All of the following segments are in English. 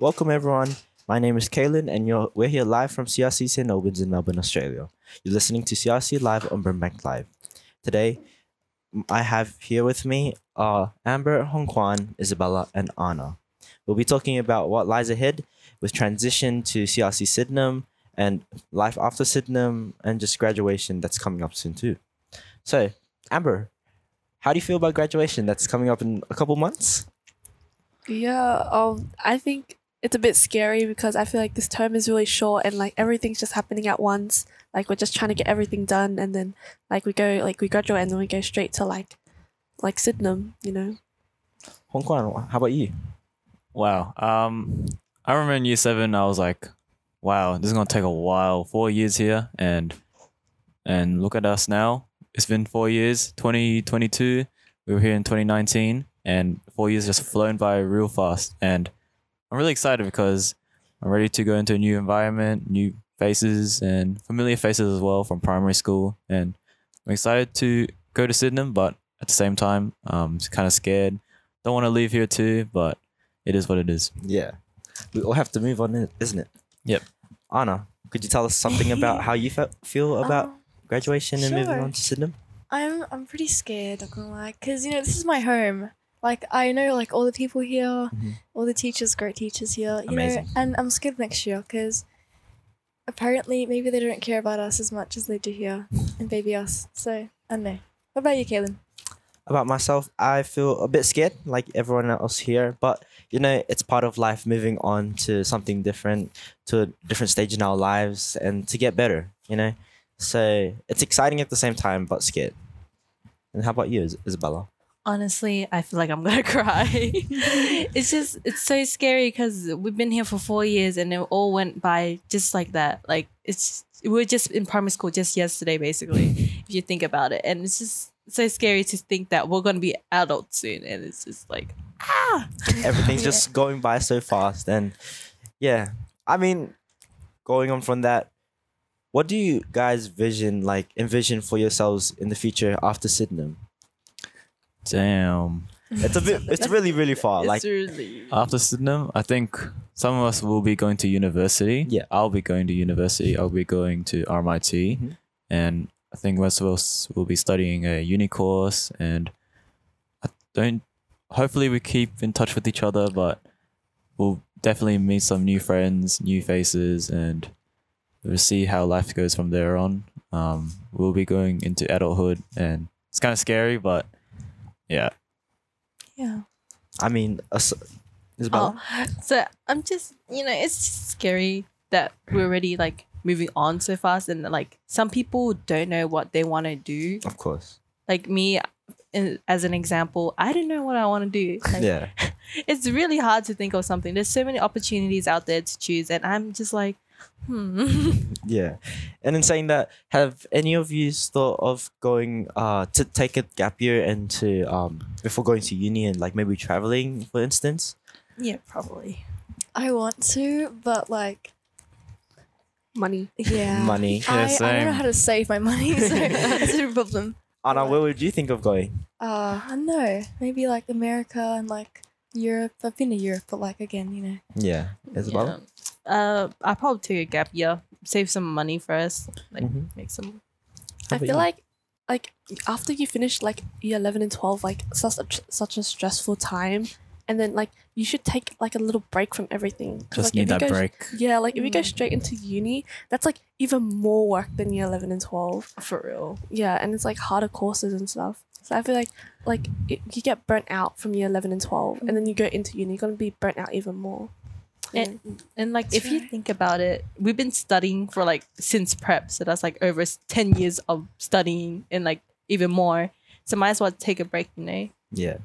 Welcome everyone. My name is Kaylin, and you're, we're here live from CRC St Albans in Melbourne, Australia. You're listening to CRC Live on Brimbank Live. Today, I have here with me uh, Amber, Hong Kwan, Isabella, and Anna. We'll be talking about what lies ahead with transition to CRC Sydenham and life after Sydenham and just graduation that's coming up soon too. So, Amber, how do you feel about graduation that's coming up in a couple months? Yeah, um, I think it's a bit scary because I feel like this term is really short and like everything's just happening at once. Like we're just trying to get everything done and then like we go like we graduate and then we go straight to like like Sydenham, you know. Hong Kwan, how about you? Wow. Um, I remember in year seven, I was like, "Wow, this is gonna take a while. Four years here, and and look at us now. It's been four years. Twenty twenty two. We were here in twenty nineteen, and four years just flown by real fast. And I'm really excited because I'm ready to go into a new environment, new faces, and familiar faces as well from primary school. And I'm excited to go to Sydenham, but at the same time, um, kind of scared. Don't want to leave here too, but it is what it is. Yeah. We all have to move on, isn't it? Yep. Anna, could you tell us something about how you fe- feel about Um, graduation and moving on to Sydenham? I'm I'm pretty scared, not gonna lie, because you know this is my home. Like I know like all the people here, Mhm. all the teachers, great teachers here. You Amazing. know, and I'm scared next year because apparently maybe they don't care about us as much as they do here and baby us. So I don't know. What about you, Kaylin? About myself, I feel a bit scared, like everyone else here, but you know, it's part of life moving on to something different, to a different stage in our lives, and to get better, you know? So it's exciting at the same time, but scared. And how about you, Is- Isabella? Honestly, I feel like I'm gonna cry. it's just it's so scary because we've been here for four years and it all went by just like that. Like it's we were just in primary school just yesterday, basically. if you think about it, and it's just so scary to think that we're gonna be adults soon, and it's just like ah. everything's Yeah. just going by so fast and yeah i mean going on from that what do you guys vision like envision for yourselves in the future after sydenham Damn. it's a bit it's really really far It's like really After Sydenham, I think some of us will be going to university. Yeah. I'll be going to university. I'll be going to RMIT. Mhm. And I think most of us will be studying a uni course. And I don't, hopefully, we keep in touch with each other, but we'll definitely meet some new friends, new faces, and we'll see how life goes from there on. Um, we'll be going into adulthood, and it's kind of scary, but yeah. Yeah. i mean us- isabella Oh, so I'm just, you know, it's just scary that we're already like moving on so fast, and like some people don't know what they want to do. of course Like me, as an example, I don't know what I want to do. Like, yeah it's really hard to think of something. There's so many opportunities out there to choose, and I'm just like, hmm. yeah and in saying that have any of you thought of going uh to take a gap year and to um before going to uni and like maybe traveling for instance yeah, probably. I want to, but like Money. yeah, money I, I don't know how to save my money, so that's a problem. anna where would you think of going Uh, I don't know. Maybe like America and like Europe. I've been to Europe, but like again, you know. yeah isabella Yeah. Uh, I'll probably take a gap year, save some money first, like Mhm. make some. How I feel you? like like after you finish like year 11 and 12 like such a, such a stressful time and then like you should take like a little break from everything 'Cause, Just like, if need you that go- break. yeah like if you go Mm. straight into uni that's like even more work than year 11 and 12 For real. yeah and it's like harder courses and stuff so i feel like like it, you get burnt out from year 11 and 12 and then you go into uni you're gonna be burnt out even more And, and like, That's if you think about it, we've been studying for like since prep, so that's like over ten years of studying and like even more. So might as well take a break, you know. Yeah.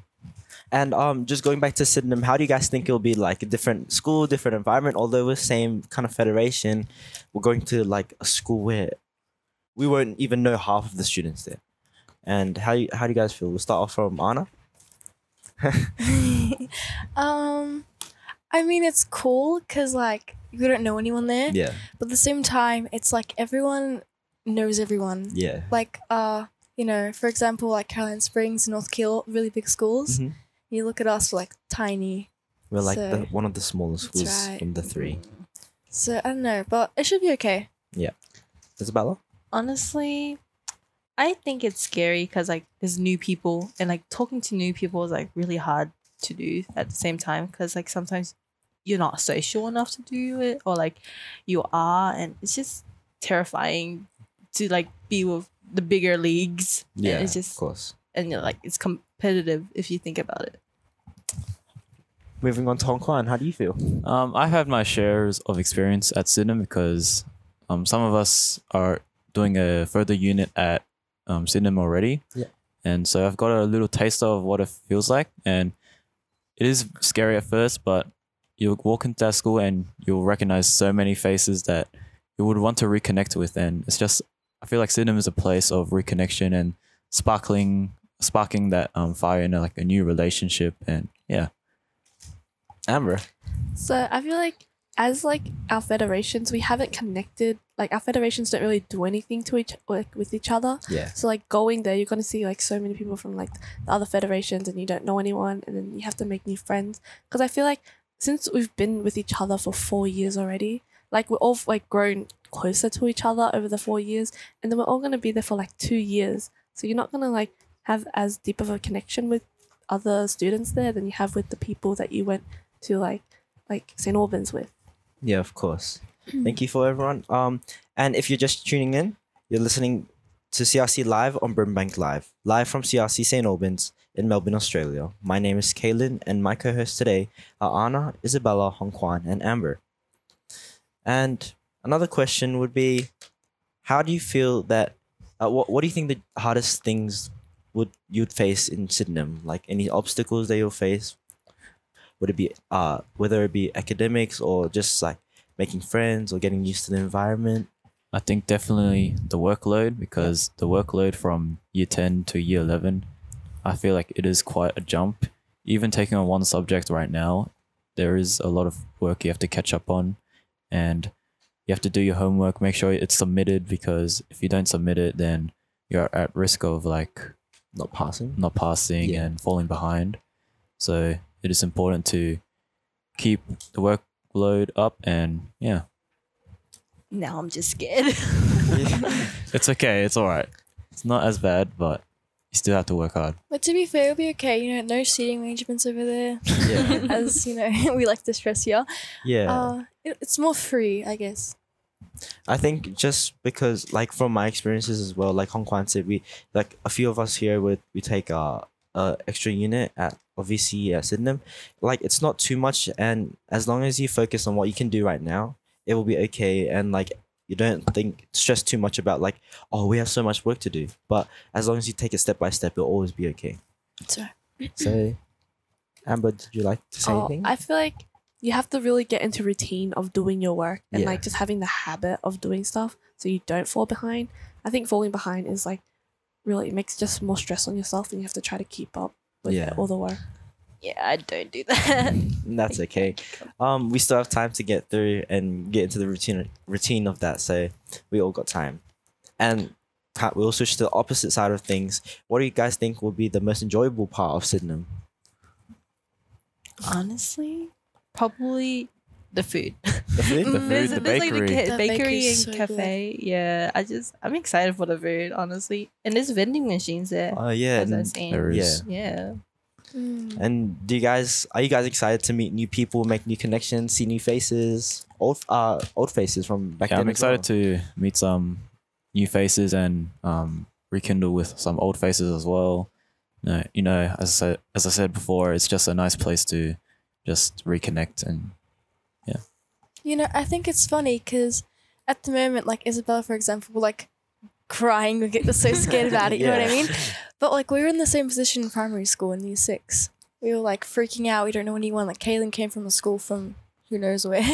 And um, just going back to Sydenham, how do you guys think it'll be like a different school, different environment? Although we're same kind of federation, we're going to like a school where we won't even know half of the students there. And how you, how do you guys feel? We'll start off from Anna. um, I mean, it's cool because like you don't know anyone there, Yeah, but at the same time, it's like everyone knows everyone. yeah, Like uh, you know, for example, like Caroline Springs, North Keilor, really big schools. Mhm. You look at us, we're like tiny. We're like So- the, one of the smallest That's schools right. from the three. So I don't know, but it should be okay. Yeah. Isabella? Honestly, I think it's scary because like there's new people and like talking to new people is like really hard to do at the same time because like sometimes you're not social enough to do it or like you are and it's just terrifying to like be with the bigger leagues. and Yeah, it's of course. and you know, like it's competitive if you think about it. Moving on to Hong Kwan, how do you feel? Um, I've had my shares of experience at sydney because um, some of us are doing a further unit at um, Sydenham already. Yeah. And so I've got a little taste of what it feels like. And it is scary at first, but you'll walk into that school and you'll recognize so many faces that you would want to reconnect with. And it's just, I feel like Sydenham is a place of reconnection and sparkling, sparking that um, fire in a, like a new relationship. And yeah. Amber. So I feel like as like our federations, we haven't connected. Like our federations don't really do anything to each like with each other. Yeah. So like going there, you're gonna see like so many people from like the other federations, and you don't know anyone, and then you have to make new friends. Because I feel like since we've been with each other for four years already, like we're all like grown closer to each other over the four years, and then we're all gonna be there for like two years. So you're not gonna like have as deep of a connection with other students there than you have with the people that you went to like like St Albans with. Yeah, of course. Thank you for everyone. Um, and if you're just tuning in, you're listening to CRC Live on Brimbank Live, live from CRC St Albans in Melbourne, Australia. My name is Kaylin, and my co-hosts today are Anna, Isabella, Hong Kwan, and Amber. And another question would be, how do you feel that? Uh, what What do you think the hardest things would you'd face in Sydenham? Like any obstacles that you'll face? Would it be uh whether it be academics or just like making friends or getting used to the environment? I think definitely the workload because the workload from year 10 to year 11, I feel like it is quite a jump. Even taking on one subject right now, there is a lot of work you have to catch up on and you have to do your homework, make sure it's submitted because if you don't submit it, then you're at risk of like Not passing. not passing Yeah. and falling behind. So it is important to keep the workload up and yeah, Now I'm just scared. it's okay. It's all right. It's not as bad, but you still have to work hard. But to be fair, it'll be okay. You know, no seating arrangements over there, Yeah. as you know we like to stress here. Yeah. Uh, it, it's more free, I guess. I think just because like from my experiences as well, like Hong Kwan said, we like a few of us here would we take a, a extra unit at obviously at Sydenham. Like it's not too much and as long as you focus on what you can do right now, it will be okay and like you don't think stress too much about like, oh we have so much work to do. But as long as you take it step by step, it'll always be okay. So So Amber, did you like to say Oh, anything? I feel like you have to really get into routine of doing your work and Yeah. like just having the habit of doing stuff so you don't fall behind. I think falling behind is like really it makes just more stress on yourself and you have to try to keep up with Yeah. all the work. Yeah, I don't do that. That's okay. Um, we still have time to get through and get into the routine routine of that. So we all got time, and ha- we'll switch to the opposite side of things. What do you guys think will be the most enjoyable part of Sydenham? Honestly, probably the food. The food. The Mm, food, there's, the there's like the bakery. ca- The bakery and so good. cafe. Yeah, I just I'm excited for the food, honestly. And there's vending machines there. Oh yeah, as I and, was saying. There is. Yeah. Mm, and do you guys are you guys excited to meet new people, make new connections, see new faces, old uh old faces from back Yeah, then? I'm as well? excited to meet some new faces and um, rekindle with some old faces as well. No, you know, as I said, as I said before, it's just a nice place to just reconnect and yeah. you know, I think it's funny because at the moment, like Isabella, for example, like crying, we get so scared about it. You know what I mean? But like we were in the same position in primary school in year six. We were like freaking out. We don't know anyone. Like Kaylin came from a school from who knows where. no,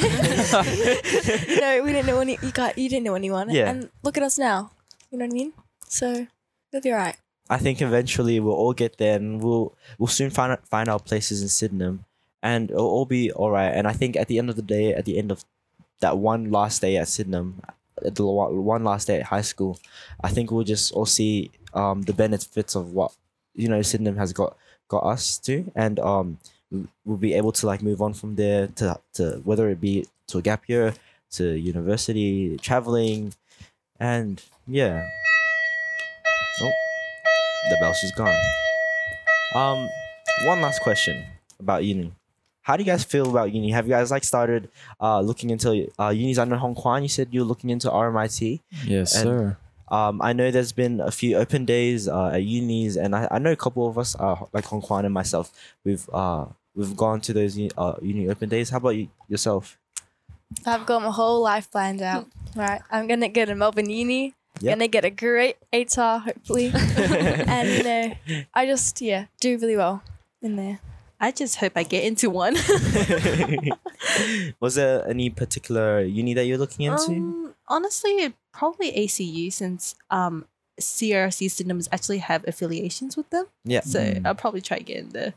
we didn't know any. You got you didn't know anyone. Yeah. And look at us now. You know what I mean? So it'll be alright. I think eventually we'll all get there and we'll we'll soon find find our places in Sydenham and it'll all be all right. And I think at the end of the day, at the end of that one last day at Sydenham, the one one last day at high school, I think we'll just all see um the benefits of what you know Sydenham has got got us to, and um we'll be able to like move on from there to to whether it be to a gap year, to university, traveling, and yeah. Oh, the bell's just gone. Um, one last question about uni. How do you guys feel about uni? Have you guys like started uh looking into uh unis? I know Hong Kwan. You said you're looking into RMIT. Yes, And- sir. Um, I know there's been a few open days uh, at unis, and I, I know a couple of us, uh, like Hong Kwan and myself, we've uh we've gone to those uni, uh, uni open days. How about you yourself? I've got my whole life planned out. Right, I'm gonna get a Melbourne uni. Yep. Gonna get a great ATAR hopefully, and you know, I just yeah do really well in there. I just hope I get into one. Was there any particular uni that you're looking into? Um, honestly, probably ACU since um CRC systems actually have affiliations with them. yeah. So Mm. I'll probably try get in there.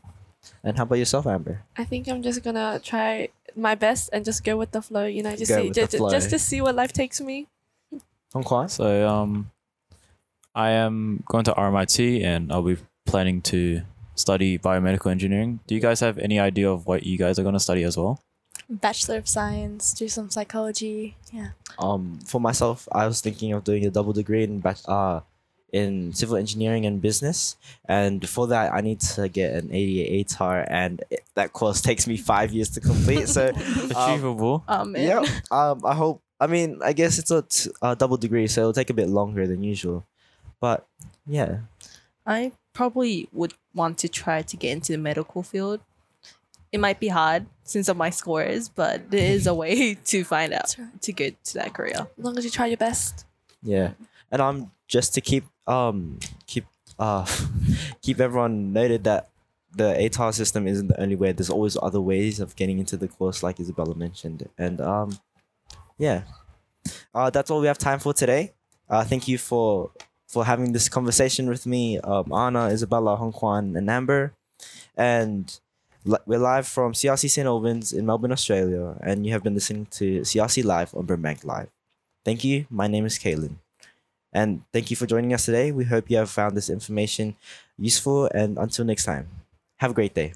And how about yourself, Amber? I think I'm just gonna try my best and just go with the flow. You know, just Go see, with the just, just to see what life takes me. Hong Kwan? So um, I am going to RMIT and I'll be planning to study biomedical engineering. Do you guys have any idea of what you guys are going to study as well? Bachelor of Science, do some psychology. Yeah. Um, for myself, I was thinking of doing a double degree in bach- uh, in civil engineering and business, and for that, I need to get an ADA ATAR, and it, that course takes me five years to complete. So, um, Achievable. Um, yeah, um, I hope. I mean, I guess it's a t- a double degree, so it'll take a bit longer than usual, but yeah, I probably would want to try to get into the medical field. It might be hard since of my scores, but there is a way to find out right. to get to that career. As long as you try your best. yeah, and um, just to keep um keep uh keep everyone noted that the ATAR system isn't the only way. There's always other ways of getting into the course, like Isabella mentioned. And um, yeah, uh, that's all we have time for today. Uh, thank you for for having this conversation with me, um, Anna, Isabella, Hong Kwan, and Amber. And li- we're live from CRC St Albans in Melbourne, Australia, and you have been listening to CRC Live on Brimbank Live. Thank you. My name is Kaylin. And thank you for joining us today. We hope you have found this information useful. And until next time, have a great day.